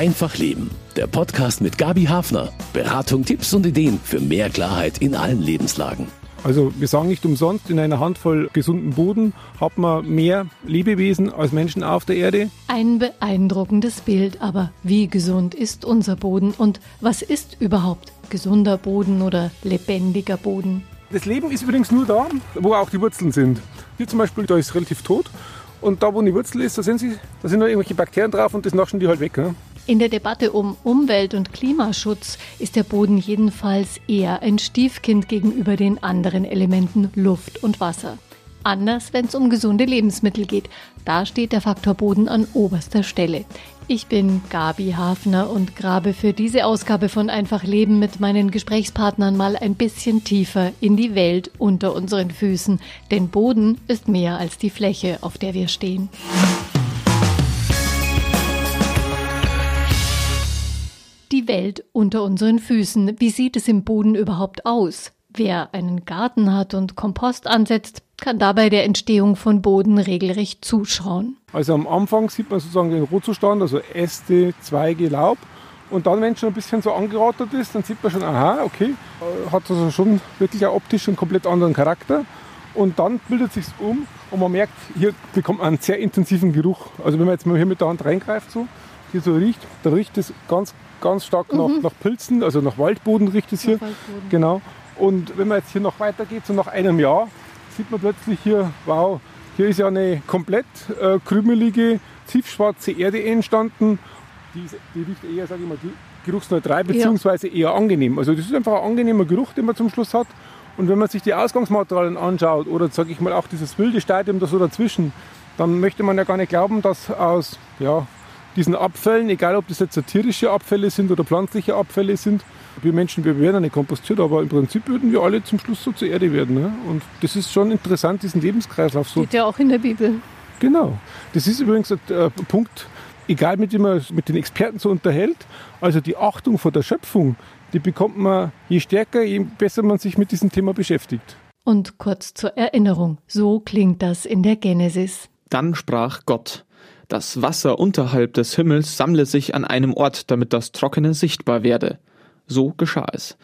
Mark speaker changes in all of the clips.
Speaker 1: Einfach Leben. Der Podcast mit Gabi Hafner. Beratung, Tipps und Ideen für mehr Klarheit in allen Lebenslagen.
Speaker 2: Also wir sagen nicht umsonst, in einer Handvoll gesunden Boden hat man mehr Lebewesen als Menschen auf der Erde.
Speaker 3: Ein beeindruckendes Bild, aber wie gesund ist unser Boden und was ist überhaupt gesunder Boden oder lebendiger Boden?
Speaker 2: Das Leben ist übrigens nur da, wo auch die Wurzeln sind. Hier zum Beispiel, da ist relativ tot. Und da, wo die Wurzel ist, da sind, sie, da sind noch irgendwelche Bakterien drauf und das naschen die halt weg. Ne?
Speaker 3: In der Debatte um Umwelt- und Klimaschutz ist der Boden jedenfalls eher ein Stiefkind gegenüber den anderen Elementen Luft und Wasser. Anders, wenn es um gesunde Lebensmittel geht. Da steht der Faktor Boden an oberster Stelle. Ich bin Gabi Hafner und grabe für diese Ausgabe von Einfach Leben mit meinen Gesprächspartnern mal ein bisschen tiefer in die Welt unter unseren Füßen. Denn Boden ist mehr als die Fläche, auf der wir stehen. Die Welt unter unseren Füßen. Wie sieht es im Boden überhaupt aus? Wer einen Garten hat und Kompost ansetzt, kann dabei der Entstehung von Boden regelrecht zuschauen.
Speaker 2: Also am Anfang sieht man sozusagen den Rohzustand, also Äste, Zweige, Laub. Und dann, wenn es schon ein bisschen so angerottet ist, dann sieht man schon, aha, okay, äh, hat also schon wirklich auch optisch einen komplett anderen Charakter. Und dann bildet sich um und man merkt, hier bekommt man einen sehr intensiven Geruch. Also wenn man jetzt mal hier mit der Hand reingreift, so, hier so riecht, da riecht es ganz, ganz stark mhm. nach, nach, Pilzen, also nach Waldboden riecht es hier. Genau. Und wenn man jetzt hier noch weitergeht, so nach einem Jahr, sieht man plötzlich hier, wow, hier ist ja eine komplett äh, krümelige, tiefschwarze Erde entstanden. Die, die riecht eher, sage ich mal, geruchsneutral beziehungsweise eher angenehm. Also das ist einfach ein angenehmer Geruch, den man zum Schluss hat. Und wenn man sich die Ausgangsmaterialien anschaut oder sage ich mal auch dieses wilde Stadium da so dazwischen, dann möchte man ja gar nicht glauben, dass aus ja, diesen Abfällen, egal ob das jetzt tierische Abfälle sind oder pflanzliche Abfälle sind, wir Menschen, wir werden ja nicht kompostiert, aber im Prinzip würden wir alle zum Schluss so zur Erde werden. Ne? Und das ist schon interessant, diesen Lebenskreislauf so.
Speaker 3: Steht ja auch in der Bibel.
Speaker 2: Genau. Das ist übrigens ein äh, Punkt, egal mit dem man mit den Experten so unterhält, also die Achtung vor der Schöpfung, die bekommt man je stärker, je besser man sich mit diesem Thema beschäftigt.
Speaker 3: Und kurz zur Erinnerung, so klingt das in der Genesis.
Speaker 4: Dann sprach Gott, das Wasser unterhalb des Himmels sammle sich an einem Ort, damit das Trockene sichtbar werde. So geschah es.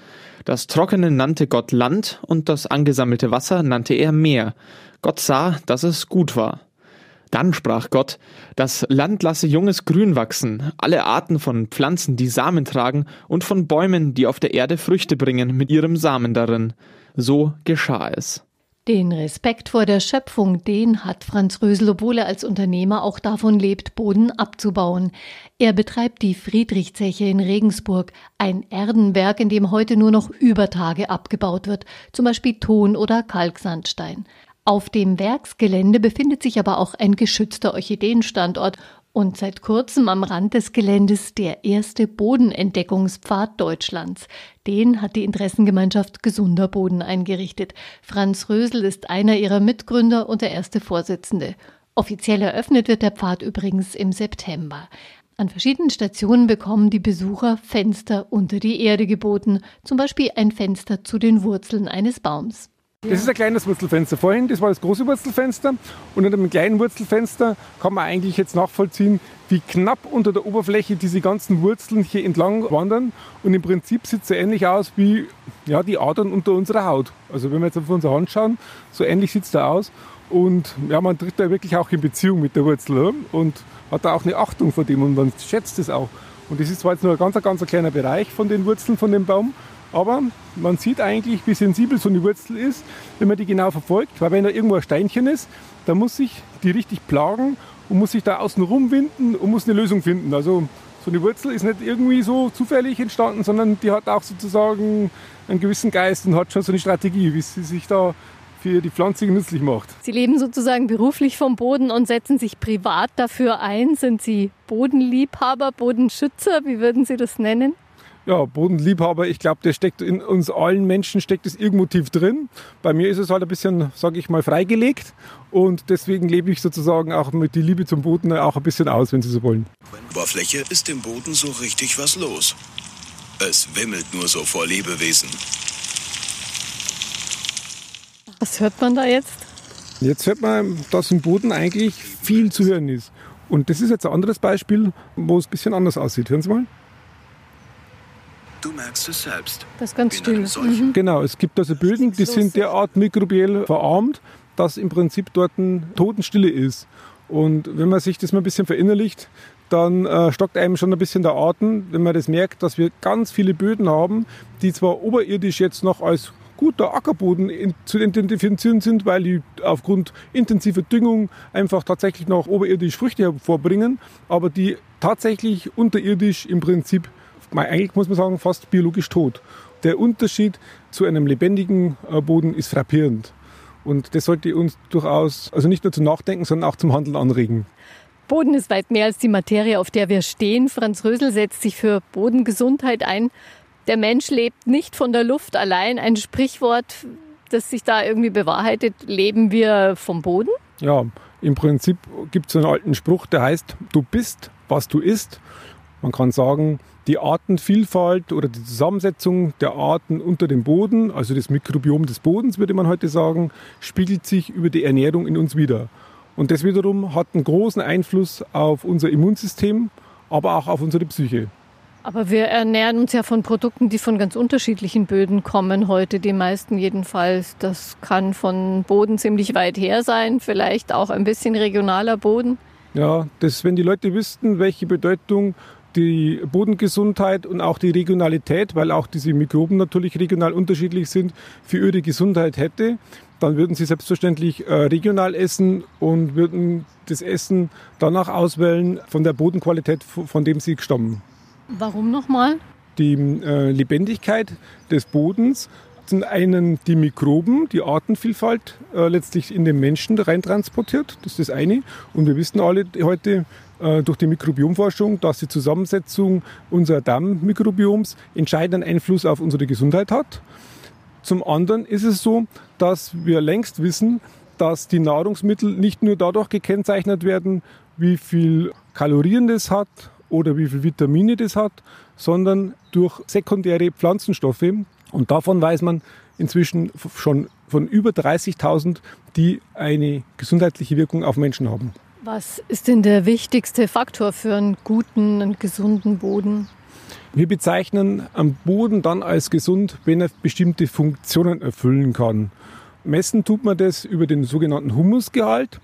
Speaker 4: Das Trockene nannte Gott Land und das angesammelte Wasser nannte er Meer. Gott sah, dass es gut war. Dann sprach Gott, das Land lasse junges Grün wachsen, alle Arten von Pflanzen, die Samen tragen, und von Bäumen, die auf der Erde Früchte bringen, mit ihrem Samen darin. So geschah es.
Speaker 3: Den Respekt vor der Schöpfung, den hat Franz Rösel, obwohl er als Unternehmer auch davon lebt, Boden abzubauen. Er betreibt die Friedrichzeche in Regensburg, ein Erdenberg, in dem heute nur noch über Tage abgebaut wird, zum Beispiel Ton oder Kalksandstein. Auf dem Werksgelände befindet sich aber auch ein geschützter Orchideenstandort und seit kurzem am Rand des Geländes der erste Bodenentdeckungspfad Deutschlands. Den hat die Interessengemeinschaft Gesunder Boden eingerichtet. Franz Rösel ist einer ihrer Mitgründer und der erste Vorsitzende. Offiziell eröffnet wird der Pfad übrigens im September. An verschiedenen Stationen bekommen die Besucher Fenster unter die Erde geboten, zum Beispiel ein Fenster zu den Wurzeln eines Baums.
Speaker 2: Das ist ein kleines Wurzelfenster. Vorhin, das war das große Wurzelfenster. Und in dem kleinen Wurzelfenster kann man eigentlich jetzt nachvollziehen, wie knapp unter der Oberfläche diese ganzen Wurzeln hier entlang wandern. Und im Prinzip sieht es so ähnlich aus wie ja, die Adern unter unserer Haut. Also wenn wir jetzt auf unsere Hand schauen, so ähnlich sieht es da aus. Und ja, man tritt da wirklich auch in Beziehung mit der Wurzel und hat da auch eine Achtung vor dem und man schätzt es auch. Und das ist zwar jetzt nur ein ganz, ganz kleiner Bereich von den Wurzeln von dem Baum, aber man sieht eigentlich, wie sensibel so eine Wurzel ist, wenn man die genau verfolgt. Weil wenn da irgendwo ein Steinchen ist, dann muss sich die richtig plagen und muss sich da außen rumwinden und muss eine Lösung finden. Also so eine Wurzel ist nicht irgendwie so zufällig entstanden, sondern die hat auch sozusagen einen gewissen Geist und hat schon so eine Strategie, wie sie sich da für die Pflanze nützlich macht.
Speaker 3: Sie leben sozusagen beruflich vom Boden und setzen sich privat dafür ein. Sind Sie Bodenliebhaber, Bodenschützer? Wie würden Sie das nennen?
Speaker 2: Ja, Bodenliebhaber, ich glaube, der steckt in uns allen Menschen steckt es irgendwo tief drin. Bei mir ist es halt ein bisschen, sage ich mal, freigelegt und deswegen lebe ich sozusagen auch mit die Liebe zum Boden auch ein bisschen aus, wenn Sie so wollen.
Speaker 1: Oberfläche ist im Boden so richtig was los. Es wimmelt nur so vor Lebewesen.
Speaker 3: Was hört man da jetzt?
Speaker 2: Jetzt hört man, dass im Boden eigentlich viel zu hören ist. Und das ist jetzt ein anderes Beispiel, wo es ein bisschen anders aussieht. Hören Sie mal.
Speaker 5: Du merkst es selbst.
Speaker 3: Das ist ganz still.
Speaker 2: Mhm. Genau, es gibt also Böden, die sind derart mikrobiell verarmt, dass im Prinzip dort ein Totenstille ist. Und wenn man sich das mal ein bisschen verinnerlicht, dann äh, stockt einem schon ein bisschen der Atem, wenn man das merkt, dass wir ganz viele Böden haben, die zwar oberirdisch jetzt noch als guter Ackerboden in, zu identifizieren sind, weil die aufgrund intensiver Düngung einfach tatsächlich noch oberirdisch Früchte hervorbringen, aber die tatsächlich unterirdisch im Prinzip, eigentlich muss man sagen, fast biologisch tot. Der Unterschied zu einem lebendigen äh, Boden ist frappierend. Und das sollte uns durchaus, also nicht nur zum Nachdenken, sondern auch zum Handeln anregen.
Speaker 3: Boden ist weit mehr als die Materie, auf der wir stehen. Franz Rösel setzt sich für Bodengesundheit ein. Der Mensch lebt nicht von der Luft allein. Ein Sprichwort, das sich da irgendwie bewahrheitet. Leben wir vom Boden?
Speaker 2: Ja, im Prinzip gibt es einen alten Spruch, der heißt, du bist, was du isst. Man kann sagen, die Artenvielfalt oder die Zusammensetzung der Arten unter dem Boden, also das Mikrobiom des Bodens, würde man heute sagen, spiegelt sich über die Ernährung in uns wieder. Und das wiederum hat einen großen Einfluss auf unser Immunsystem, aber auch auf unsere Psyche.
Speaker 3: Aber wir ernähren uns ja von Produkten, die von ganz unterschiedlichen Böden kommen heute, die meisten jedenfalls. Das kann von Boden ziemlich weit her sein, vielleicht auch ein bisschen regionaler Boden.
Speaker 2: Ja, das, wenn die Leute wüssten, welche Bedeutung die Bodengesundheit und auch die Regionalität, weil auch diese Mikroben natürlich regional unterschiedlich sind, für ihre Gesundheit hätte, dann würden sie selbstverständlich äh, regional essen und würden das Essen danach auswählen von der Bodenqualität, von dem sie stammen.
Speaker 3: Warum nochmal?
Speaker 2: Die äh, Lebendigkeit des Bodens zum einen die Mikroben, die Artenvielfalt äh, letztlich in den Menschen reintransportiert. Das ist das eine. Und wir wissen alle heute durch die Mikrobiomforschung, dass die Zusammensetzung unserer Darmmikrobiums entscheidenden Einfluss auf unsere Gesundheit hat. Zum anderen ist es so, dass wir längst wissen, dass die Nahrungsmittel nicht nur dadurch gekennzeichnet werden, wie viel Kalorien das hat oder wie viel Vitamine das hat, sondern durch sekundäre Pflanzenstoffe. Und davon weiß man inzwischen schon von über 30.000, die eine gesundheitliche Wirkung auf Menschen haben.
Speaker 3: Was ist denn der wichtigste Faktor für einen guten und gesunden Boden?
Speaker 2: Wir bezeichnen am Boden dann als gesund, wenn er bestimmte Funktionen erfüllen kann. Messen tut man das über den sogenannten Humusgehalt.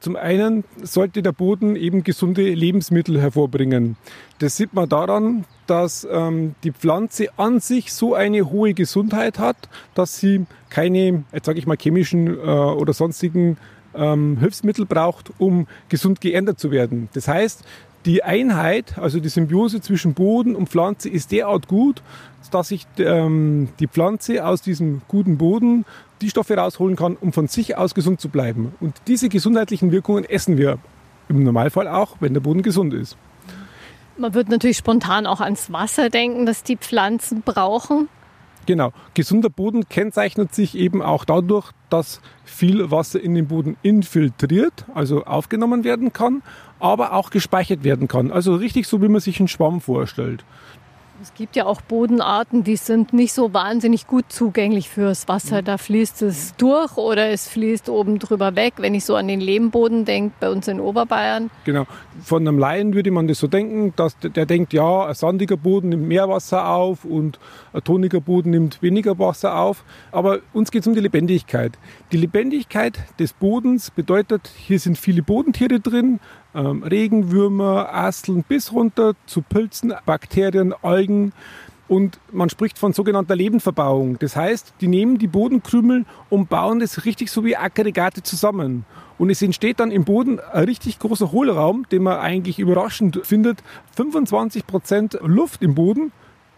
Speaker 2: Zum einen sollte der Boden eben gesunde Lebensmittel hervorbringen. Das sieht man daran, dass ähm, die Pflanze an sich so eine hohe Gesundheit hat, dass sie keine, sage ich mal, chemischen äh, oder sonstigen ähm, Hilfsmittel braucht, um gesund geändert zu werden. Das heißt, die Einheit, also die Symbiose zwischen Boden und Pflanze ist derart gut, dass sich ähm, die Pflanze aus diesem guten Boden die Stoffe rausholen kann, um von sich aus gesund zu bleiben. Und diese gesundheitlichen Wirkungen essen wir im Normalfall auch, wenn der Boden gesund ist.
Speaker 3: Man wird natürlich spontan auch ans Wasser denken, das die Pflanzen brauchen.
Speaker 2: Genau. Gesunder Boden kennzeichnet sich eben auch dadurch, dass viel Wasser in den Boden infiltriert, also aufgenommen werden kann, aber auch gespeichert werden kann. Also richtig so, wie man sich einen Schwamm vorstellt.
Speaker 3: Es gibt ja auch Bodenarten, die sind nicht so wahnsinnig gut zugänglich fürs Wasser. Da fließt es durch oder es fließt oben drüber weg. Wenn ich so an den Lehmboden denke, bei uns in Oberbayern.
Speaker 2: Genau. Von einem Laien würde man das so denken, dass der, der denkt, ja, ein sandiger Boden nimmt mehr Wasser auf und ein toniger Boden nimmt weniger Wasser auf. Aber uns geht es um die Lebendigkeit. Die Lebendigkeit des Bodens bedeutet, hier sind viele Bodentiere drin, ähm, Regenwürmer, Asteln bis runter zu Pilzen, Bakterien, Algen. Und man spricht von sogenannter Lebenverbauung. Das heißt, die nehmen die Bodenkrümel und bauen das richtig so wie Aggregate zusammen. Und es entsteht dann im Boden ein richtig großer Hohlraum, den man eigentlich überraschend findet. 25 Prozent Luft im Boden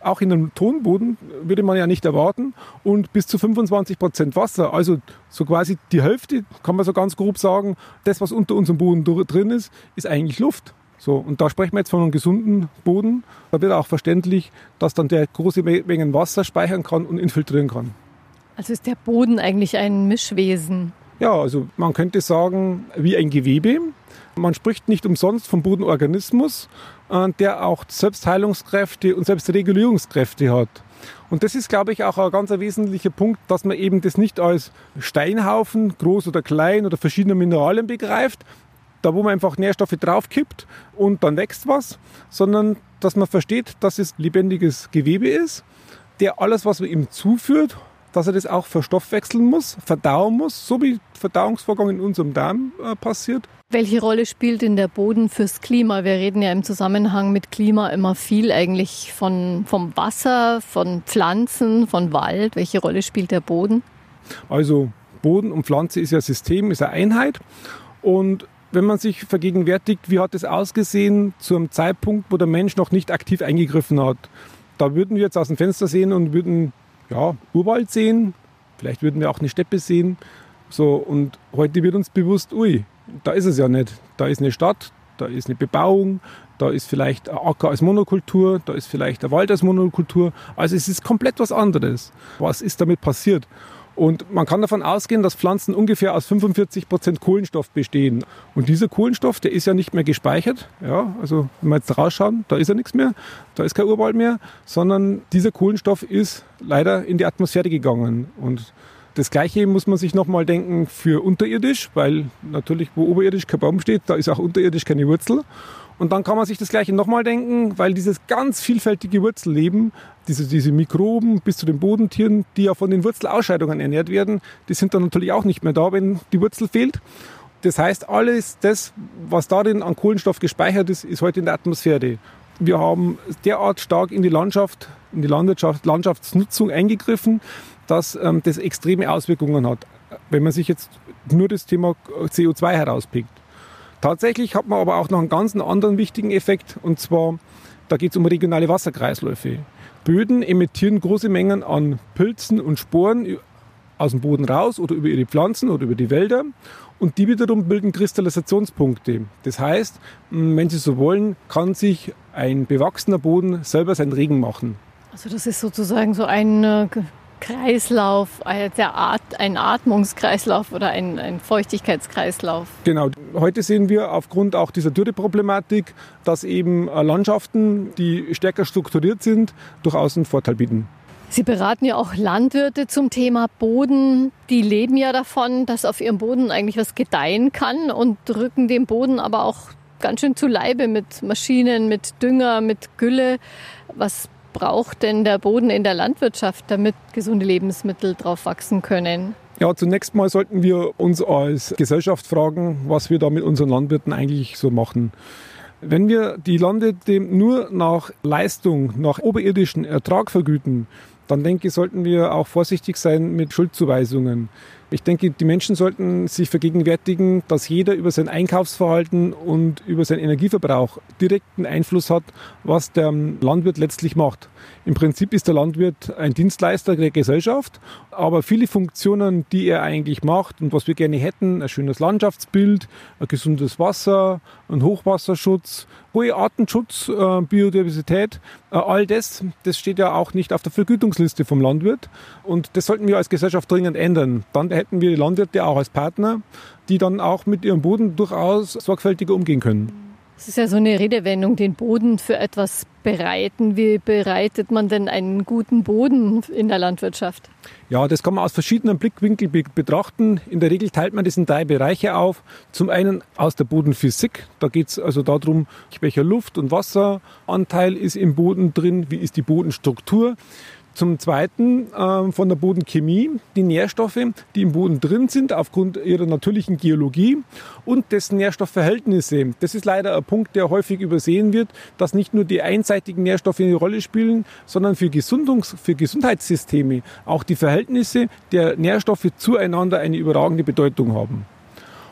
Speaker 2: auch in einem Tonboden würde man ja nicht erwarten und bis zu 25 Prozent Wasser. Also so quasi die Hälfte, kann man so ganz grob sagen, das, was unter unserem Boden drin ist, ist eigentlich Luft. So, und da sprechen wir jetzt von einem gesunden Boden. Da wird auch verständlich, dass dann der große Mengen Wasser speichern kann und infiltrieren kann.
Speaker 3: Also ist der Boden eigentlich ein Mischwesen?
Speaker 2: Ja, also man könnte sagen, wie ein Gewebe. Man spricht nicht umsonst vom Bodenorganismus, der auch Selbstheilungskräfte und Selbstregulierungskräfte hat. Und das ist, glaube ich, auch ein ganz wesentlicher Punkt, dass man eben das nicht als Steinhaufen, groß oder klein oder verschiedene Mineralien begreift. da wo man einfach Nährstoffe draufkippt und dann wächst was, sondern dass man versteht, dass es lebendiges Gewebe ist, der alles, was man ihm zuführt, dass er das auch verstoffwechseln muss, verdauen muss, so wie Verdauungsvorgang in unserem Darm äh, passiert.
Speaker 3: Welche Rolle spielt denn der Boden fürs Klima? Wir reden ja im Zusammenhang mit Klima immer viel eigentlich von, vom Wasser, von Pflanzen, von Wald. Welche Rolle spielt der Boden?
Speaker 2: Also Boden und Pflanze ist ja System, ist eine Einheit. Und wenn man sich vergegenwärtigt, wie hat es ausgesehen zu einem Zeitpunkt, wo der Mensch noch nicht aktiv eingegriffen hat, da würden wir jetzt aus dem Fenster sehen und würden ja, Urwald sehen, vielleicht würden wir auch eine Steppe sehen. So, und heute wird uns bewusst, ui, da ist es ja nicht. Da ist eine Stadt, da ist eine Bebauung, da ist vielleicht ein Acker als Monokultur, da ist vielleicht ein Wald als Monokultur. Also es ist komplett was anderes. Was ist damit passiert? Und man kann davon ausgehen, dass Pflanzen ungefähr aus 45 Prozent Kohlenstoff bestehen. Und dieser Kohlenstoff, der ist ja nicht mehr gespeichert. Ja, also wenn wir jetzt rausschauen, da ist ja nichts mehr, da ist kein Urwald mehr, sondern dieser Kohlenstoff ist leider in die Atmosphäre gegangen. Und das Gleiche muss man sich nochmal denken für unterirdisch, weil natürlich, wo oberirdisch kein Baum steht, da ist auch unterirdisch keine Wurzel. Und dann kann man sich das Gleiche nochmal denken, weil dieses ganz vielfältige Wurzelleben, diese, diese Mikroben bis zu den Bodentieren, die ja von den Wurzelausscheidungen ernährt werden, die sind dann natürlich auch nicht mehr da, wenn die Wurzel fehlt. Das heißt, alles das, was darin an Kohlenstoff gespeichert ist, ist heute in der Atmosphäre. Wir haben derart stark in die Landschaft, in die Landwirtschaft, Landschaftsnutzung eingegriffen, dass ähm, das extreme Auswirkungen hat, wenn man sich jetzt nur das Thema CO2 herauspickt. Tatsächlich hat man aber auch noch einen ganz anderen wichtigen Effekt und zwar, da geht es um regionale Wasserkreisläufe. Böden emittieren große Mengen an Pilzen und Sporen aus dem Boden raus oder über ihre Pflanzen oder über die Wälder und die wiederum bilden Kristallisationspunkte. Das heißt, wenn Sie so wollen, kann sich ein bewachsener Boden selber seinen Regen machen.
Speaker 3: Also das ist sozusagen so ein äh, Kreislauf, ein Atmungskreislauf oder ein, ein Feuchtigkeitskreislauf.
Speaker 2: Genau. Heute sehen wir aufgrund auch dieser Dürreproblematik, dass eben äh, Landschaften, die stärker strukturiert sind, durchaus einen Vorteil bieten.
Speaker 3: Sie beraten ja auch Landwirte zum Thema Boden. Die leben ja davon, dass auf ihrem Boden eigentlich was gedeihen kann und drücken dem Boden aber auch ganz schön zu Leibe mit Maschinen, mit Dünger, mit Gülle. Was braucht denn der Boden in der Landwirtschaft, damit gesunde Lebensmittel drauf wachsen können?
Speaker 2: Ja, zunächst mal sollten wir uns als Gesellschaft fragen, was wir da mit unseren Landwirten eigentlich so machen. Wenn wir die Landwirte nur nach Leistung, nach oberirdischen Ertrag vergüten, dann denke ich, sollten wir auch vorsichtig sein mit Schuldzuweisungen. Ich denke, die Menschen sollten sich vergegenwärtigen, dass jeder über sein Einkaufsverhalten und über seinen Energieverbrauch direkten Einfluss hat, was der Landwirt letztlich macht. Im Prinzip ist der Landwirt ein Dienstleister der Gesellschaft, aber viele Funktionen, die er eigentlich macht und was wir gerne hätten, ein schönes Landschaftsbild, ein gesundes Wasser, ein Hochwasserschutz, hohe Artenschutz, äh, Biodiversität, äh, all das, das steht ja auch nicht auf der Vergütungsliste vom Landwirt und das sollten wir als Gesellschaft dringend ändern. Dann hätten wir die Landwirte auch als Partner, die dann auch mit ihrem Boden durchaus sorgfältiger umgehen können.
Speaker 3: Es ist ja so eine Redewendung, den Boden für etwas bereiten. Wie bereitet man denn einen guten Boden in der Landwirtschaft?
Speaker 2: Ja, das kann man aus verschiedenen Blickwinkeln betrachten. In der Regel teilt man das in drei Bereiche auf. Zum einen aus der Bodenphysik. Da geht es also darum, welcher Luft- und Wasseranteil ist im Boden drin, wie ist die Bodenstruktur. Zum Zweiten äh, von der Bodenchemie, die Nährstoffe, die im Boden drin sind aufgrund ihrer natürlichen Geologie und dessen Nährstoffverhältnisse. Das ist leider ein Punkt, der häufig übersehen wird, dass nicht nur die einseitigen Nährstoffe eine Rolle spielen, sondern für, Gesundungs-, für Gesundheitssysteme auch die Verhältnisse der Nährstoffe zueinander eine überragende Bedeutung haben.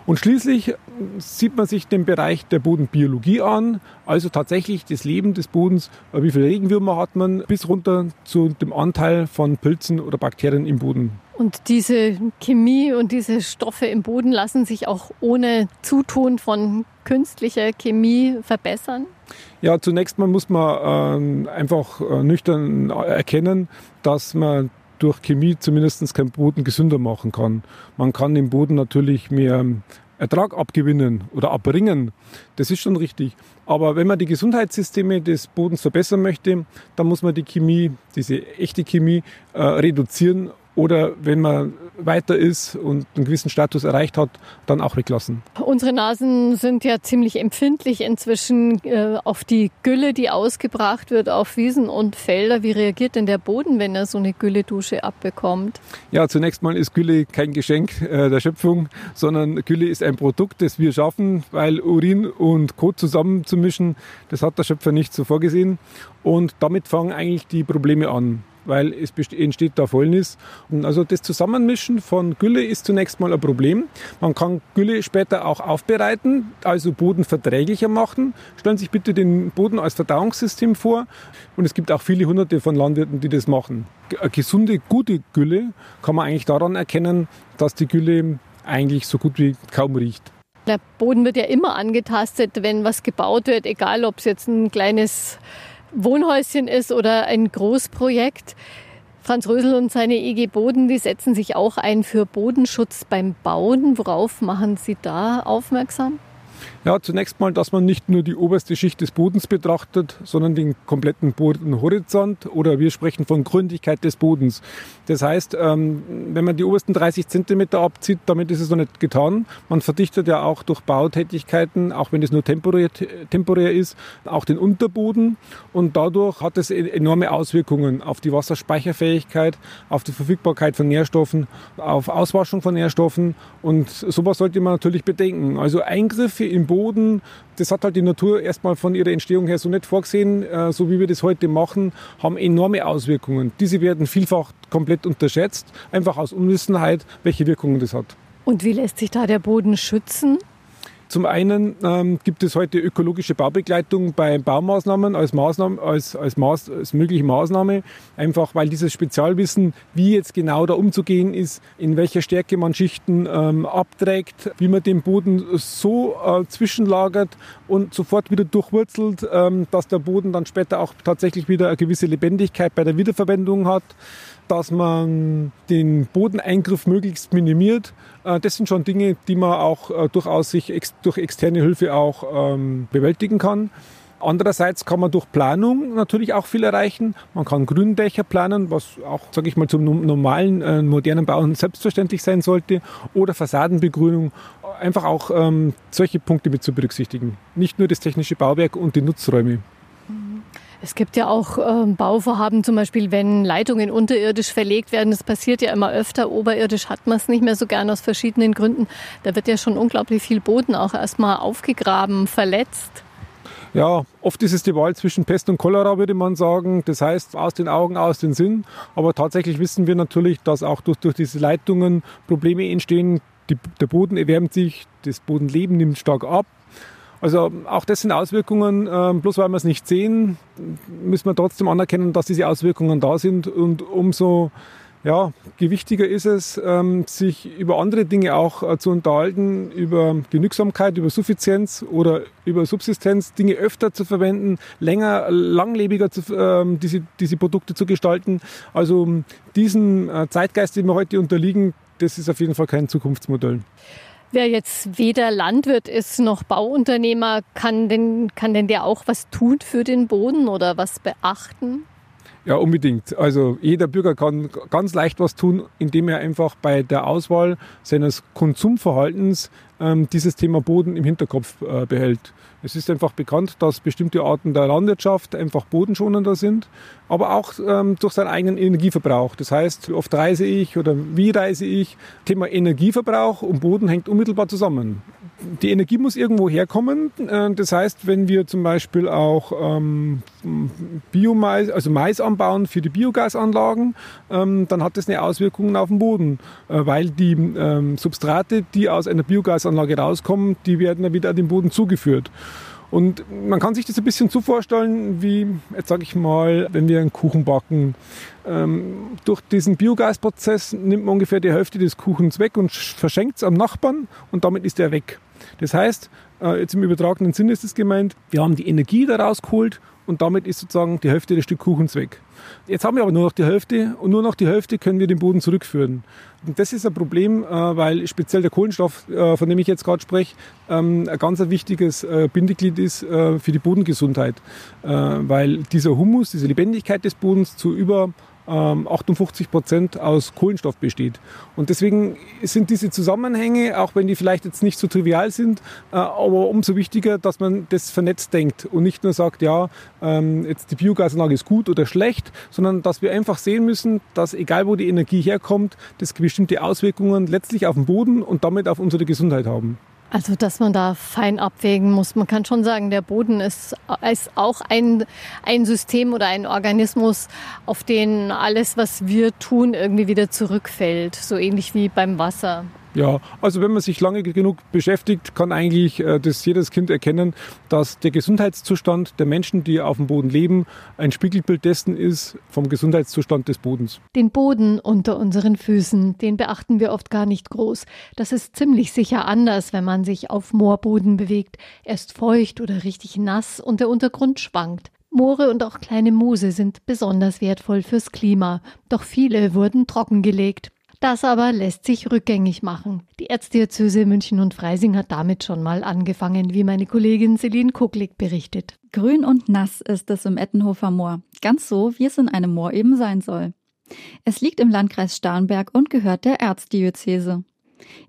Speaker 2: Und schließlich sieht man sich den Bereich der Bodenbiologie an, also tatsächlich das Leben des Bodens, wie viele Regenwürmer hat man, bis runter zu dem Anteil von Pilzen oder Bakterien im Boden.
Speaker 3: Und diese Chemie und diese Stoffe im Boden lassen sich auch ohne Zutun von künstlicher Chemie verbessern?
Speaker 2: Ja, zunächst mal muss man äh, einfach äh, nüchtern erkennen, dass man durch Chemie zumindest keinen Boden gesünder machen kann. Man kann im Boden natürlich mehr Ertrag abgewinnen oder abbringen. Das ist schon richtig. Aber wenn man die Gesundheitssysteme des Bodens verbessern möchte, dann muss man die Chemie, diese echte Chemie, äh, reduzieren oder wenn man weiter ist und einen gewissen Status erreicht hat, dann auch weglassen.
Speaker 3: Unsere Nasen sind ja ziemlich empfindlich inzwischen äh, auf die Gülle, die ausgebracht wird auf Wiesen und Felder. Wie reagiert denn der Boden, wenn er so eine Gülledusche abbekommt?
Speaker 2: Ja, zunächst mal ist Gülle kein Geschenk äh, der Schöpfung, sondern Gülle ist ein Produkt, das wir schaffen, weil Urin und Kot zusammenzumischen, das hat der Schöpfer nicht so vorgesehen. Und damit fangen eigentlich die Probleme an weil es entsteht da Fäulnis. Also das Zusammenmischen von Gülle ist zunächst mal ein Problem. Man kann Gülle später auch aufbereiten, also bodenverträglicher machen. Stellen Sie sich bitte den Boden als Verdauungssystem vor. Und es gibt auch viele hunderte von Landwirten, die das machen. Eine gesunde, gute Gülle kann man eigentlich daran erkennen, dass die Gülle eigentlich so gut wie kaum riecht.
Speaker 3: Der Boden wird ja immer angetastet, wenn was gebaut wird, egal ob es jetzt ein kleines Wohnhäuschen ist oder ein Großprojekt. Franz Rösel und seine EG Boden, die setzen sich auch ein für Bodenschutz beim Bauen. Worauf machen Sie da aufmerksam?
Speaker 2: Ja, zunächst mal, dass man nicht nur die oberste Schicht des Bodens betrachtet, sondern den kompletten Bodenhorizont oder wir sprechen von Gründigkeit des Bodens. Das heißt, ähm, wenn man die obersten 30 Zentimeter abzieht, damit ist es noch nicht getan. Man verdichtet ja auch durch Bautätigkeiten, auch wenn es nur temporär, temporär ist, auch den Unterboden und dadurch hat es e-, enorme Auswirkungen auf die Wasserspeicherfähigkeit, auf die Verfügbarkeit von Nährstoffen, auf Auswaschung von Nährstoffen und sowas sollte man natürlich bedenken. Also Eingriffe im Boden Boden. Das hat halt die Natur erstmal von ihrer Entstehung her so nicht vorgesehen, äh, so wie wir das heute machen, haben enorme Auswirkungen. Diese werden vielfach komplett unterschätzt, einfach aus Unwissenheit, welche Wirkungen das hat.
Speaker 3: Und wie lässt sich da der Boden schützen?
Speaker 2: Zum einen ähm, gibt es heute ökologische Baubegleitung bei Baumaßnahmen als, Maßnahme, als, als, Maß, als mögliche Maßnahme, einfach weil dieses Spezialwissen, wie jetzt genau da umzugehen ist, in welcher Stärke man Schichten ähm, abträgt, wie man den Boden so äh, zwischenlagert und sofort wieder durchwurzelt, ähm, dass der Boden dann später auch tatsächlich wieder eine gewisse Lebendigkeit bei der Wiederverwendung hat dass man den Bodeneingriff möglichst minimiert. Äh, das sind schon Dinge, die man auch äh, durchaus sich durch externe Hilfe auch ähm, bewältigen kann. Andererseits kann man durch Planung natürlich auch viel erreichen. Man kann Gründächer planen, was auch, sage ich mal, zum normalen, äh, modernen Bauen selbstverständlich sein sollte. Oder Fassadenbegrünung. Einfach auch ähm, solche Punkte mit zu berücksichtigen. Nicht nur das technische Bauwerk und die Nutzräume.
Speaker 3: Es gibt ja auch äh, Bauvorhaben, zum Beispiel, wenn Leitungen unterirdisch verlegt werden. Das passiert ja immer öfter. Oberirdisch hat man es nicht mehr so gern aus verschiedenen Gründen. Da wird ja schon unglaublich viel Boden auch erstmal aufgegraben, verletzt.
Speaker 2: Ja, oft ist es die Wahl zwischen Pest und Cholera, würde man sagen. Das heißt, aus den Augen, aus den Sinn. Aber tatsächlich wissen wir natürlich, dass auch durch, durch diese Leitungen Probleme entstehen. Die, der Boden erwärmt sich, das Bodenleben nimmt stark ab. Also auch das sind Auswirkungen, ähm, bloß weil wir es nicht sehen, müssen wir trotzdem anerkennen, dass diese Auswirkungen da sind und umso ja, gewichtiger ist es, ähm, sich über andere Dinge auch äh, zu unterhalten, über Genügsamkeit, über Suffizienz oder über Subsistenz, Dinge öfter zu verwenden, länger, langlebiger zu, ähm, diese, diese Produkte zu gestalten. Also diesen äh, Zeitgeist, den wir heute unterliegen, das ist auf jeden Fall kein Zukunftsmodell.
Speaker 3: Wer jetzt weder Landwirt ist noch Bauunternehmer, kann denn, kann denn der auch was tun für den Boden oder was beachten?
Speaker 2: Ja, unbedingt. Also jeder Bürger kann ganz leicht was tun, indem er einfach bei der Auswahl seines Konsumverhaltens dieses Thema Boden im Hinterkopf äh, behält. Es ist einfach bekannt, dass bestimmte Arten der Landwirtschaft einfach bodenschonender sind, aber auch ähm, durch seinen eigenen Energieverbrauch. Das heißt, wie oft reise ich oder wie reise ich? Thema Energieverbrauch und Boden hängt unmittelbar zusammen. Die Energie muss irgendwo herkommen. Äh, das heißt, wenn wir zum Beispiel auch ähm, Biomais, also Mais anbauen für die Biogasanlagen, ähm, dann hat das eine Auswirkung auf den Boden, äh, weil die ähm, Substrate, die aus einer Biogasanlage rauskommen, die werden dann wieder den Boden zugeführt. Und man kann sich das ein bisschen so vorstellen, wie, jetzt sage ich mal, wenn wir einen Kuchen backen. Ähm, durch diesen Biogasprozess nimmt man ungefähr die Hälfte des Kuchens weg und verschenkt es am Nachbarn und damit ist er weg. Das heißt, äh, jetzt im übertragenen Sinne ist es gemeint, wir haben die Energie daraus geholt und damit ist sozusagen die Hälfte des Stück Kuchens weg. Jetzt haben wir aber nur noch die Hälfte und nur noch die Hälfte können wir den Boden zurückführen. Und das ist ein Problem, äh, weil speziell der Kohlenstoff, äh, von dem ich jetzt gerade spreche, ähm, ein ganz wichtiges äh, Bindeglied ist für die Bodengesundheit, weil dieser Humus, diese Lebendigkeit des Bodens zu über 58 Prozent aus Kohlenstoff besteht. Und deswegen sind diese Zusammenhänge, auch wenn die vielleicht jetzt nicht so trivial sind, äh, aber umso wichtiger, dass man das vernetzt denkt und nicht nur sagt, ja, ähm, jetzt die Biogasanlage ist gut oder schlecht, sondern dass wir einfach sehen müssen, dass egal wo die Energie herkommt, das bestimmte Auswirkungen letztlich auf den Boden und damit auf unsere Gesundheit haben.
Speaker 3: Also, dass man da fein abwägen muss. Man kann schon sagen, der Boden ist, ist auch ein, ein System oder ein Organismus, auf den alles, was wir tun, irgendwie wieder zurückfällt. So ähnlich wie beim Wasser.
Speaker 2: Ja, also wenn man sich lange genug beschäftigt, kann eigentlich äh, das jedes Kind erkennen, dass der Gesundheitszustand der Menschen, die auf dem Boden leben, ein Spiegelbild dessen ist vom Gesundheitszustand des Bodens.
Speaker 3: Den Boden unter unseren Füßen, den beachten wir oft gar nicht groß. Das ist ziemlich sicher anders, wenn man sich auf Moorboden bewegt. Er ist feucht oder richtig nass und der Untergrund schwankt. Moore und auch kleine Moose sind besonders wertvoll fürs Klima, doch viele wurden trockengelegt. Das aber lässt sich rückgängig machen. Die Erzdiözese München und Freising hat damit schon mal angefangen, wie meine Kollegin Celine Kucklig berichtet.
Speaker 6: Grün und nass ist es im Ettenhofer Moor, ganz so, wie es in einem Moor eben sein soll. Es liegt im Landkreis Starnberg und gehört der Erzdiözese.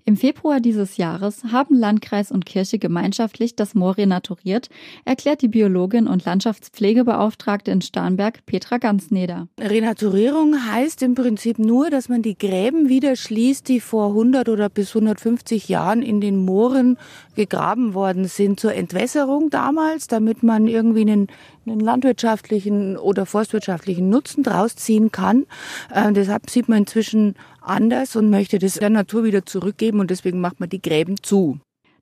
Speaker 6: Im Februar dieses Jahres haben Landkreis und Kirche gemeinschaftlich das Moor renaturiert, erklärt die Biologin und Landschaftspflegebeauftragte in Starnberg Petra Ganzneder.
Speaker 7: Renaturierung heißt im Prinzip nur, dass man die Gräben wieder schließt, die vor 100 oder bis 150 Jahren in den Mooren gegraben worden sind zur Entwässerung damals, damit man irgendwie einen, einen landwirtschaftlichen oder forstwirtschaftlichen Nutzen draus ziehen kann. Äh, deshalb sieht man inzwischen anders und möchte das der Natur wieder zurückgeben und deswegen macht man die Gräben zu.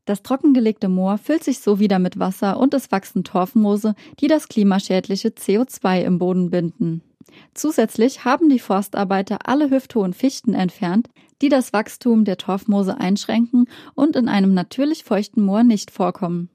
Speaker 6: Das trockengelegte Moor füllt sich so wieder mit Wasser und es wachsen Torfmoose, die das klimaschädliche CO2 im Boden binden. Zusätzlich haben die Forstarbeiter alle hüfthohen Fichten entfernt, die das Wachstum der Torfmoose einschränken und in einem natürlich feuchten Moor nicht vorkommen.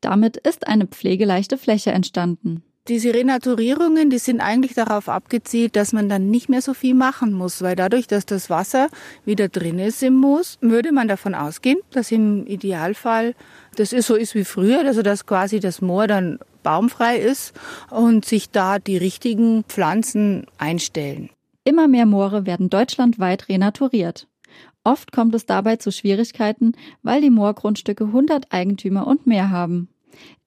Speaker 6: Damit ist eine pflegeleichte Fläche entstanden.
Speaker 7: Diese Renaturierungen, die sind eigentlich darauf abgezielt, dass man dann nicht mehr so viel machen muss, weil dadurch, dass das Wasser wieder drin ist im Moos, würde man davon ausgehen, dass im Idealfall das ist so ist wie früher, also dass quasi das Moor dann baumfrei ist und sich da die richtigen Pflanzen einstellen.
Speaker 6: Immer mehr Moore werden deutschlandweit renaturiert. Oft kommt es dabei zu Schwierigkeiten, weil die Moorgrundstücke 100 Eigentümer und mehr haben.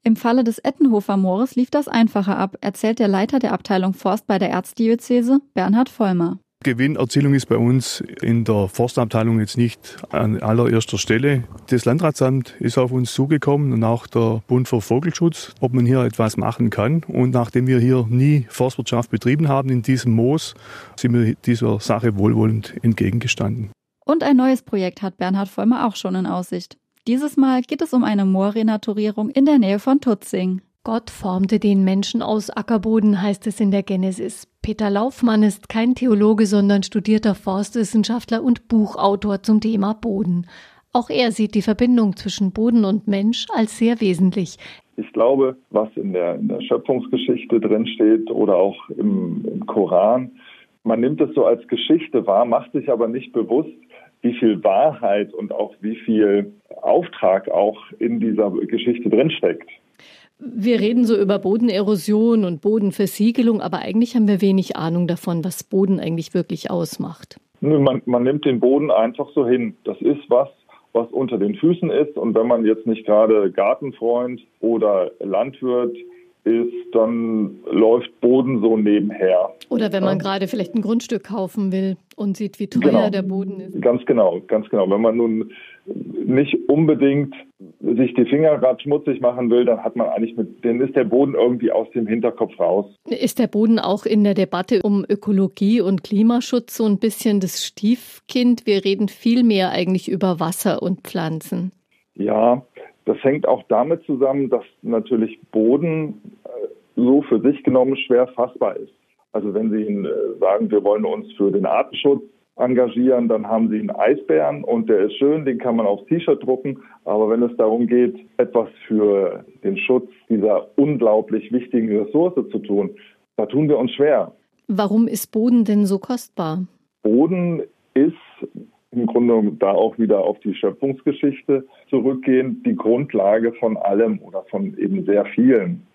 Speaker 6: Im Falle des Ettenhofer Moores lief das einfacher ab, erzählt der Leiter der Abteilung Forst bei der Erzdiözese, Bernhard Vollmer.
Speaker 8: Gewinnerzielung ist bei uns in der Forstabteilung jetzt nicht an allererster Stelle. Das Landratsamt ist auf uns zugekommen und auch der Bund für Vogelschutz, ob man hier etwas machen kann. Und nachdem wir hier nie Forstwirtschaft betrieben haben in diesem Moos, sind wir dieser Sache wohlwollend entgegengestanden.
Speaker 6: Und ein neues Projekt hat Bernhard Vollmer auch schon in Aussicht. Dieses Mal geht es um eine Moorrenaturierung in der Nähe von Tutzing.
Speaker 3: Gott formte den Menschen aus Ackerboden, heißt es in der Genesis. Peter Laufmann ist kein Theologe, sondern studierter Forstwissenschaftler und Buchautor zum Thema Boden. Auch er sieht die Verbindung zwischen Boden und Mensch als sehr wesentlich.
Speaker 9: Ich glaube, was in der, in der Schöpfungsgeschichte drinsteht oder auch im, im Koran, man nimmt es so als Geschichte wahr, macht sich aber nicht bewusst, wie viel Wahrheit und auch wie viel Auftrag auch in dieser Geschichte drinsteckt.
Speaker 3: Wir reden so über Bodenerosion und Bodenversiegelung, aber eigentlich haben wir wenig Ahnung davon, was Boden eigentlich wirklich ausmacht.
Speaker 9: Man, man nimmt den Boden einfach so hin. Das ist was, was unter den Füßen ist. Und wenn man jetzt nicht gerade Gartenfreund oder Landwirt ist, dann läuft Boden so nebenher.
Speaker 3: Oder wenn man gerade vielleicht ein Grundstück kaufen will und sieht, wie teuer genau. der Boden ist.
Speaker 9: Ganz genau, ganz genau. Wenn man nun nicht unbedingt sich die Finger gerade schmutzig machen will, dann hat man eigentlich mit, dann ist der Boden irgendwie aus dem Hinterkopf raus.
Speaker 3: Ist der Boden auch in der Debatte um Ökologie und Klimaschutz so ein bisschen das Stiefkind? Wir reden viel mehr eigentlich über Wasser und Pflanzen.
Speaker 9: Ja, das hängt auch damit zusammen, dass natürlich Boden äh, so für sich genommen schwer fassbar ist. Also wenn Sie äh, sagen, wir wollen uns für den Artenschutz engagieren, dann haben Sie einen Eisbären und der ist schön, den kann man aufs T-Shirt drucken. Aber wenn es darum geht, etwas für den Schutz dieser unglaublich wichtigen Ressource zu tun, da tun wir uns schwer.
Speaker 3: Warum ist Boden denn so kostbar?
Speaker 9: Boden ist im Grunde da auch wieder auf die Schöpfungsgeschichte zurückgehen, die Grundlage von allem oder von eben sehr vielen.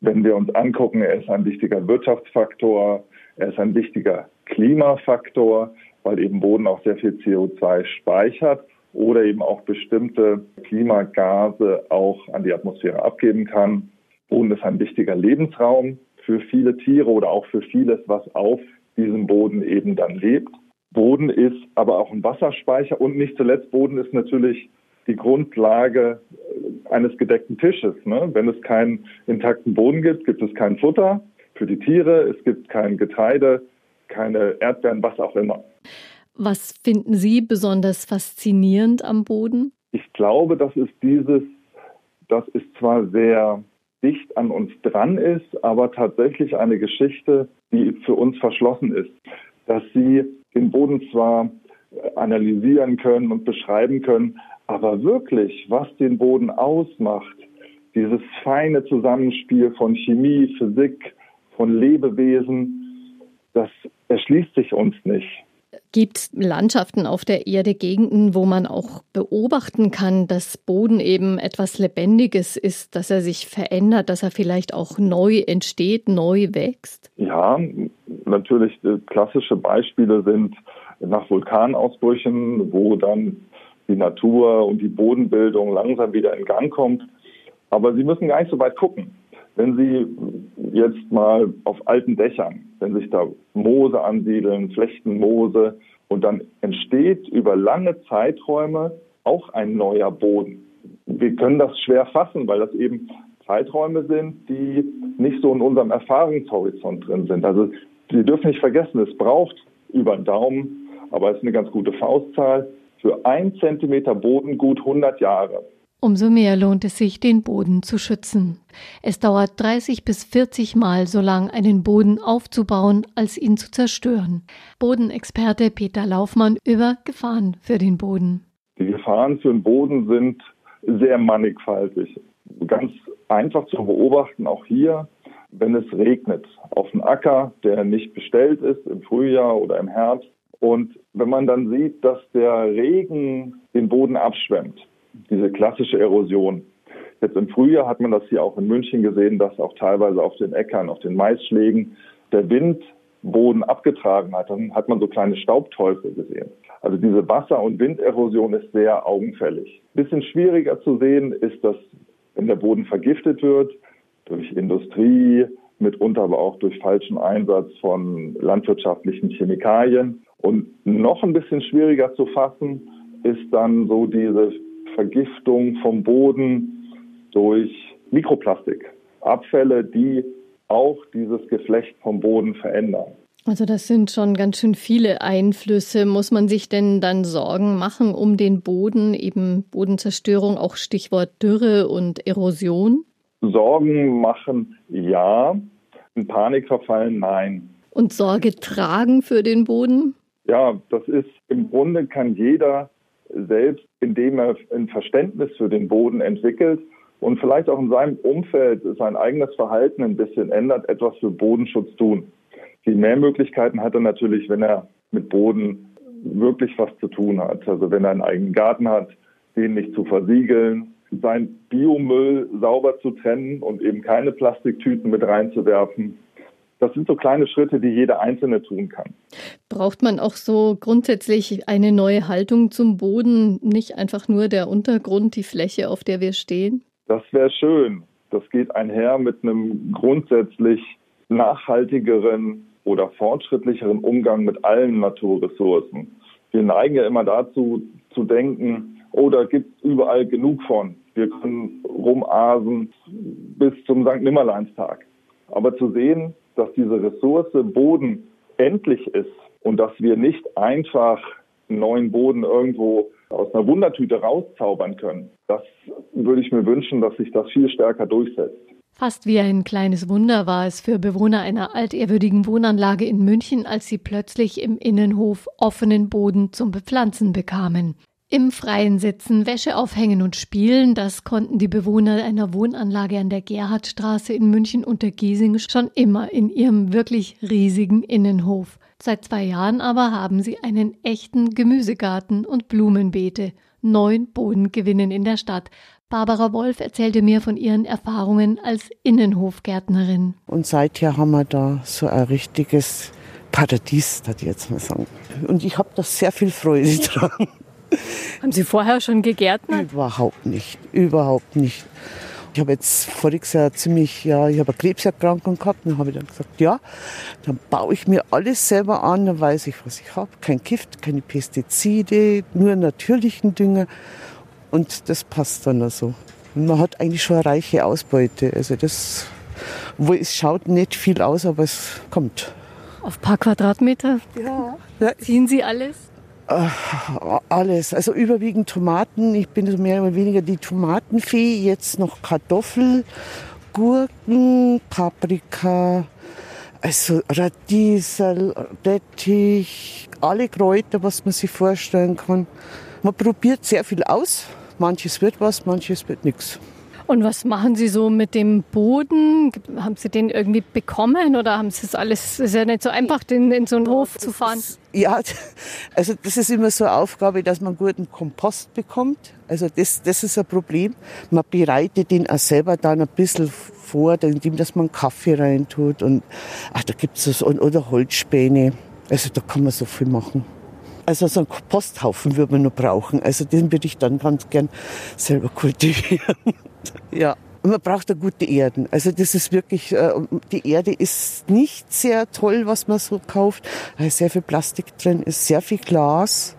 Speaker 9: Wenn wir uns angucken, er ist ein wichtiger Wirtschaftsfaktor, er ist ein wichtiger Klimafaktor, weil eben Boden auch sehr viel CO2 speichert oder eben auch bestimmte Klimagase auch an die Atmosphäre abgeben kann. Boden ist ein wichtiger Lebensraum für viele Tiere oder auch für vieles, was auf diesem Boden eben dann lebt. Boden ist aber auch ein Wasserspeicher und nicht zuletzt Boden ist natürlich die Grundlage eines gedeckten Tisches. Ne? Wenn es keinen intakten Boden gibt, gibt es kein Futter für die Tiere, es gibt kein Getreide, keine Erdbeeren, was auch immer.
Speaker 3: Was finden Sie besonders faszinierend am Boden?
Speaker 9: Ich glaube, das ist dieses, das ist zwar sehr dicht an uns dran ist, aber tatsächlich eine Geschichte, die für uns verschlossen ist. Dass sie den Boden zwar analysieren können und beschreiben können, aber wirklich, was den Boden ausmacht, dieses feine Zusammenspiel von Chemie, Physik, von Lebewesen, das erschließt sich uns nicht.
Speaker 3: Gibt es Landschaften auf der Erde, Gegenden, wo man auch beobachten kann, dass Boden eben etwas Lebendiges ist, dass er sich verändert, dass er vielleicht auch neu entsteht, neu wächst?
Speaker 9: Ja, natürlich äh, klassische Beispiele sind nach Vulkanausbrüchen, wo dann die Natur und die Bodenbildung langsam wieder in Gang kommt. Aber Sie müssen gar nicht so weit gucken. Wenn Sie jetzt mal auf alten Dächern, wenn sich da Moose ansiedeln, Flechtenmoose, und dann entsteht über lange Zeiträume auch ein neuer Boden. Wir können das schwer fassen, weil das eben Zeiträume sind, die nicht so in unserem Erfahrungshorizont drin sind. Also Sie dürfen nicht vergessen, es braucht über einen Daumen, aber es ist eine ganz gute Faustzahl, für ein Zentimeter Boden gut 100 Jahre.
Speaker 3: Umso mehr lohnt es sich, den Boden zu schützen. Es dauert 30 bis 40 Mal so lang, einen Boden aufzubauen, als ihn zu zerstören. Bodenexperte Peter Laufmann über Gefahren für den Boden.
Speaker 9: Die Gefahren für den Boden sind sehr mannigfaltig. Ganz einfach zu beobachten, auch hier, wenn es regnet auf einem Acker, der nicht bestellt ist im Frühjahr oder im Herbst. Und wenn man dann sieht, dass der Regen den Boden abschwemmt, diese klassische Erosion. Jetzt im Frühjahr hat man das hier auch in München gesehen, dass auch teilweise auf den Äckern, auf den Maisschlägen der Wind Boden abgetragen hat. Dann hat man so kleine Staubteufel gesehen. Also diese Wasser- und Winderosion ist sehr augenfällig. Bisschen schwieriger zu sehen ist, dass wenn der Boden vergiftet wird durch Industrie, mitunter aber auch durch falschen Einsatz von landwirtschaftlichen Chemikalien. Und noch ein bisschen schwieriger zu fassen ist dann so diese Vergiftung vom Boden durch Mikroplastik. Abfälle, die auch dieses Geflecht vom Boden verändern.
Speaker 3: Also das sind schon ganz schön viele Einflüsse. Muss man sich denn dann Sorgen machen um den Boden, eben Bodenzerstörung, auch Stichwort Dürre und Erosion?
Speaker 9: Sorgen machen ja, in Panik verfallen nein.
Speaker 3: Und Sorge tragen für den Boden?
Speaker 9: Ja, das ist im Grunde kann jeder selbst, indem er ein Verständnis für den Boden entwickelt und vielleicht auch in seinem Umfeld sein eigenes Verhalten ein bisschen ändert, etwas für Bodenschutz tun. Viel mehr Möglichkeiten hat er natürlich, wenn er mit Boden wirklich was zu tun hat. Also wenn er einen eigenen Garten hat, den nicht zu versiegeln, sein Biomüll sauber zu trennen und eben keine Plastiktüten mit reinzuwerfen. Das sind so kleine Schritte, die jeder Einzelne tun kann.
Speaker 3: Braucht man auch so grundsätzlich eine neue Haltung zum Boden, nicht einfach nur der Untergrund, die Fläche, auf der wir stehen?
Speaker 9: Das wäre schön. Das geht einher mit einem grundsätzlich nachhaltigeren oder fortschrittlicheren Umgang mit allen Naturressourcen. Wir neigen ja immer dazu zu denken, oh, da gibt es überall genug von. Wir können rumasen bis zum St. Nimmerleinstag. Aber zu sehen, dass diese Ressource Boden endlich ist und dass wir nicht einfach neuen Boden irgendwo aus einer Wundertüte rauszaubern können. Das würde ich mir wünschen, dass sich das viel stärker durchsetzt.
Speaker 3: Fast wie ein kleines Wunder war es für Bewohner einer altehrwürdigen Wohnanlage in München, als sie plötzlich im Innenhof offenen Boden zum Bepflanzen bekamen. Im Freien sitzen, Wäsche aufhängen und spielen, das konnten die Bewohner einer Wohnanlage an der Gerhardstraße in München unter Giesing schon immer in ihrem wirklich riesigen Innenhof. Seit zwei Jahren aber haben sie einen echten Gemüsegarten und Blumenbeete. Neun Bodengewinnen in der Stadt. Barbara Wolf erzählte mir von ihren Erfahrungen als Innenhofgärtnerin.
Speaker 10: Und seither haben wir da so ein richtiges Paradies, das ich jetzt mal sagen. Und ich habe da sehr viel Freude dran.
Speaker 3: Haben Sie vorher schon gegärtnert?
Speaker 10: Überhaupt nicht, überhaupt nicht. Ich habe jetzt voriges Jahr ziemlich, ja, ich habe eine Krebserkrankung gehabt. Dann habe ich dann gesagt, ja, dann baue ich mir alles selber an, dann weiß ich, was ich habe. Kein Gift, keine Pestizide, nur natürlichen Dünger. Und das passt dann also. Und man hat eigentlich schon eine reiche Ausbeute. Also das, wo es schaut nicht viel aus, aber es kommt.
Speaker 3: Auf ein paar Quadratmeter?
Speaker 10: Ja.
Speaker 3: Ziehen Sie alles?
Speaker 10: Äh, alles. Also überwiegend Tomaten. Ich bin mehr oder weniger die Tomatenfee. Jetzt noch Kartoffel, Gurken, Paprika, also Radiesel, Rettich, alle Kräuter, was man sich vorstellen kann. Man probiert sehr viel aus. Manches wird was, manches wird nichts.
Speaker 3: Und was machen Sie so mit dem Boden? Haben Sie den irgendwie bekommen oder haben Sie das alles? Es ist ja nicht so einfach, den in so einen Hof zu fahren.
Speaker 10: Ja, also das ist immer so eine Aufgabe, dass man guten Kompost bekommt. Also das, das ist ein Problem. Man bereitet den auch selber dann ein bisschen vor, indem dass man Kaffee reintut und ach, da gibt's so oder Holzspäne. Also da kann man so viel machen. Also so einen Komposthaufen würde man nur brauchen. Also den würde ich dann ganz gern selber kultivieren. ja. Man braucht da gute Erden. Also das ist wirklich, äh, die Erde ist nicht sehr toll, was man so kauft. Da ist sehr viel Plastik drin, ist sehr viel Glas.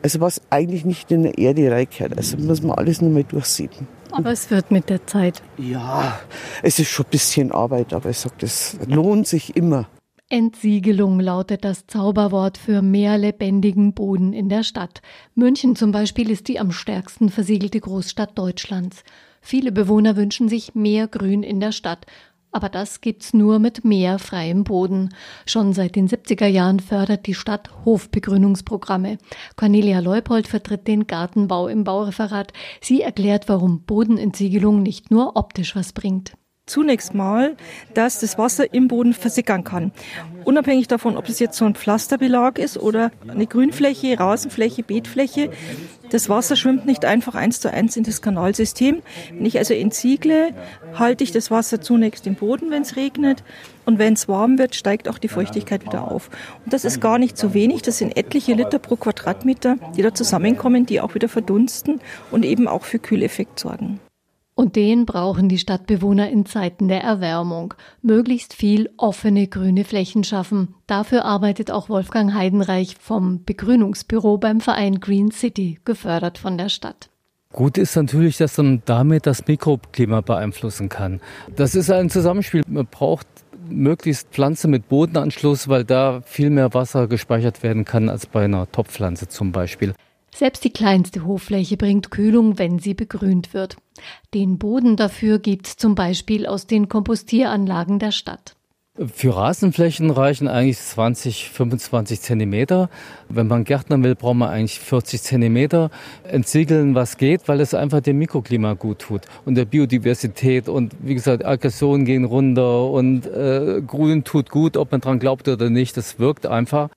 Speaker 10: Also was eigentlich nicht in der Erde reingehört. Also muss man alles nochmal durchsieben.
Speaker 3: Aber es wird mit der Zeit.
Speaker 10: Ja, es ist schon ein bisschen Arbeit, aber ich sage, das lohnt sich immer.
Speaker 3: Entsiegelung lautet das Zauberwort für mehr lebendigen Boden in der Stadt. München zum Beispiel ist die am stärksten versiegelte Großstadt Deutschlands. Viele Bewohner wünschen sich mehr Grün in der Stadt. Aber das gibt's nur mit mehr freiem Boden. Schon seit den 70er Jahren fördert die Stadt Hofbegrünungsprogramme. Cornelia Leupold vertritt den Gartenbau im Baureferat. Sie erklärt, warum Bodenentsiegelung nicht nur optisch was bringt
Speaker 11: zunächst mal, dass das Wasser im Boden versickern kann. Unabhängig davon, ob es jetzt so ein Pflasterbelag ist oder eine Grünfläche, Rasenfläche, Beetfläche, das Wasser schwimmt nicht einfach eins zu eins in das Kanalsystem. Wenn ich also entsiegle, halte ich das Wasser zunächst im Boden, wenn es regnet. Und wenn es warm wird, steigt auch die Feuchtigkeit wieder auf. Und das ist gar nicht zu wenig. Das sind etliche Liter pro Quadratmeter, die da zusammenkommen, die auch wieder verdunsten und eben auch für Kühleffekt sorgen.
Speaker 3: Und den brauchen die Stadtbewohner in Zeiten der Erwärmung. Möglichst viel offene grüne Flächen schaffen. Dafür arbeitet auch Wolfgang Heidenreich vom Begrünungsbüro beim Verein Green City, gefördert von der Stadt.
Speaker 12: Gut ist natürlich, dass man damit das Mikroklima beeinflussen kann. Das ist ein Zusammenspiel. Man braucht möglichst Pflanze mit Bodenanschluss, weil da viel mehr Wasser gespeichert werden kann als bei einer Topfpflanze zum Beispiel.
Speaker 3: Selbst die kleinste Hoffläche bringt Kühlung, wenn sie begrünt wird. Den Boden dafür gibt's zum Beispiel aus den Kompostieranlagen der Stadt.
Speaker 12: Für Rasenflächen reichen eigentlich 20, 25 Zentimeter. Wenn man Gärtnern will, braucht man eigentlich 40 Zentimeter. Entsiegeln, was geht, weil es einfach dem Mikroklima gut tut und der Biodiversität. Und wie gesagt, Aggressionen gehen runter und äh, Grün tut gut, ob man dran glaubt oder nicht. Das wirkt einfach.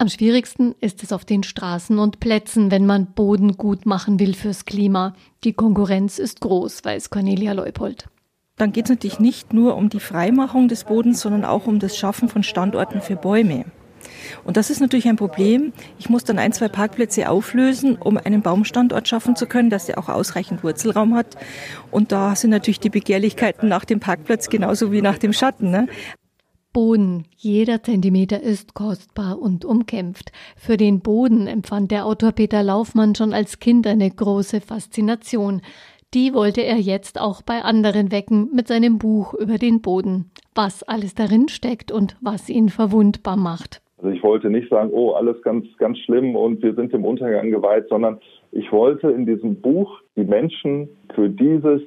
Speaker 3: Am schwierigsten ist es auf den Straßen und Plätzen, wenn man Boden gut machen will fürs Klima. Die Konkurrenz ist groß, weiß Cornelia Leupold.
Speaker 11: Dann geht es natürlich nicht nur um die Freimachung des Bodens, sondern auch um das Schaffen von Standorten für Bäume. Und das ist natürlich ein Problem. Ich muss dann ein, zwei Parkplätze auflösen, um einen Baumstandort schaffen zu können, dass er auch ausreichend Wurzelraum hat. Und da sind natürlich die Begehrlichkeiten nach dem Parkplatz genauso wie nach dem Schatten. Ne?
Speaker 3: Boden. Jeder Zentimeter ist kostbar und umkämpft. Für den Boden empfand der Autor Peter Laufmann schon als Kind eine große Faszination. Die wollte er jetzt auch bei anderen wecken mit seinem Buch über den Boden. Was alles darin steckt und was ihn verwundbar macht.
Speaker 9: Also ich wollte nicht sagen, oh, alles ganz, ganz schlimm und wir sind dem Untergang geweiht, sondern ich wollte in diesem Buch die Menschen für dieses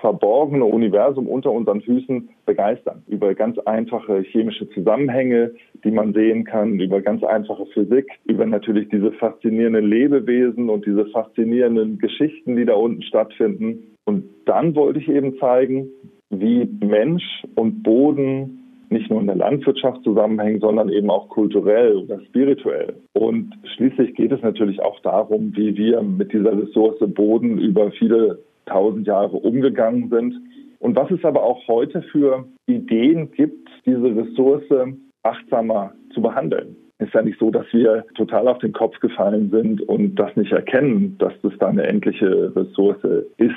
Speaker 9: verborgene Universum unter unseren Füßen begeistern. Über ganz einfache chemische Zusammenhänge, die man sehen kann, über ganz einfache Physik, über natürlich diese faszinierenden Lebewesen und diese faszinierenden Geschichten, die da unten stattfinden. Und dann wollte ich eben zeigen, wie Mensch und Boden nicht nur in der Landwirtschaft zusammenhängen, sondern eben auch kulturell oder spirituell. Und schließlich geht es natürlich auch darum, wie wir mit dieser Ressource Boden über viele tausend Jahre umgegangen sind. Und was es aber auch heute für Ideen gibt, diese Ressource achtsamer zu behandeln. Ist ja nicht so, dass wir total auf den Kopf gefallen sind und das nicht erkennen, dass das da eine endliche Ressource ist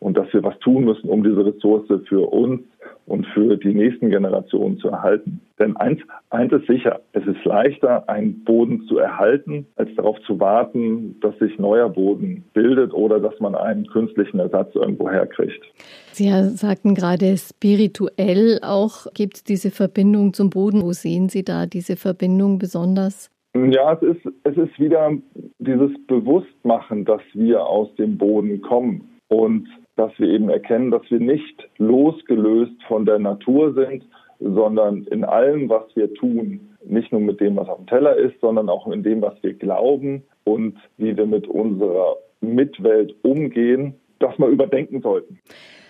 Speaker 9: und dass wir was tun müssen, um diese Ressource für uns und für die nächsten Generationen zu erhalten. Denn eins, eins ist sicher, es ist leichter, einen Boden zu erhalten, als darauf zu warten, dass sich neuer Boden bildet oder dass man einen künstlichen Ersatz irgendwo herkriegt.
Speaker 3: Sie sagten gerade spirituell auch, gibt es diese Verbindung zum Boden. Wo sehen Sie da diese Verbindung besonders?
Speaker 9: Ja, es ist, es ist wieder dieses Bewusstmachen, dass wir aus dem Boden kommen. Und dass wir eben erkennen, dass wir nicht losgelöst von der Natur sind, sondern in allem, was wir tun, nicht nur mit dem, was dem Teller ist, sondern auch in dem, was wir glauben und wie wir mit unserer Mitwelt umgehen, das mal überdenken sollten.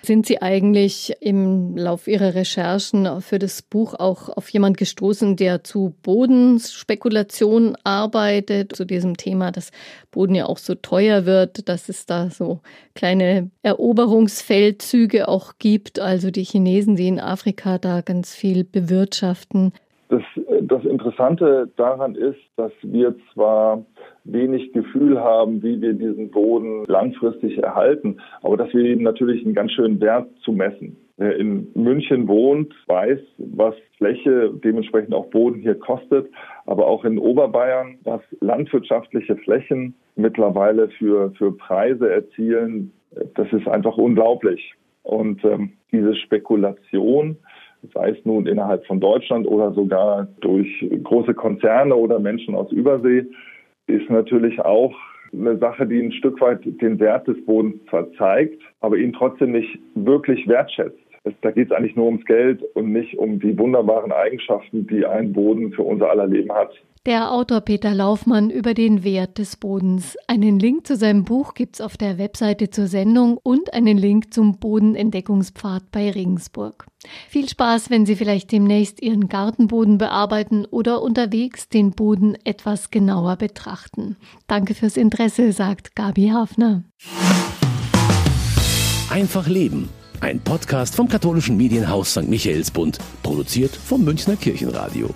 Speaker 3: Sind Sie eigentlich im Lauf Ihrer Recherchen für das Buch auch auf jemand gestoßen, der zu Bodenspekulation arbeitet, zu diesem Thema, dass Boden ja auch so teuer wird, dass es da so kleine Eroberungsfeldzüge auch gibt, also die Chinesen, die in Afrika da ganz viel bewirtschaften?
Speaker 9: Das, das Interessante daran ist, dass wir zwar wenig Gefühl haben, wie wir diesen Boden langfristig erhalten, aber dass wir ihm natürlich einen ganz schönen Wert zu messen. Wer in München wohnt, weiß, was Fläche, dementsprechend auch Boden hier kostet, aber auch in Oberbayern, was landwirtschaftliche Flächen mittlerweile für, für Preise erzielen, das ist einfach unglaublich. Und ähm, diese Spekulation, sei es nun innerhalb von Deutschland oder sogar durch große Konzerne oder Menschen aus Übersee, ist natürlich auch eine Sache, die ein Stück weit den Wert des Bodens zwar zeigt, aber ihn trotzdem nicht wirklich wertschätzt. Da geht es eigentlich nur ums Geld und nicht um die wunderbaren Eigenschaften, die ein Boden für unser aller Leben hat.
Speaker 3: Der Autor Peter Laufmann über den Wert des Bodens. Einen Link zu seinem Buch gibt's auf der Webseite zur Sendung und einen Link zum Bodenentdeckungspfad bei Regensburg. Viel Spaß, wenn Sie vielleicht demnächst Ihren Gartenboden bearbeiten oder unterwegs den Boden etwas genauer betrachten. Danke fürs Interesse, sagt Gabi Hafner.
Speaker 1: Einfach Leben. Ein Podcast vom katholischen Medienhaus St. Michaelsbund, produziert vom Münchner Kirchenradio.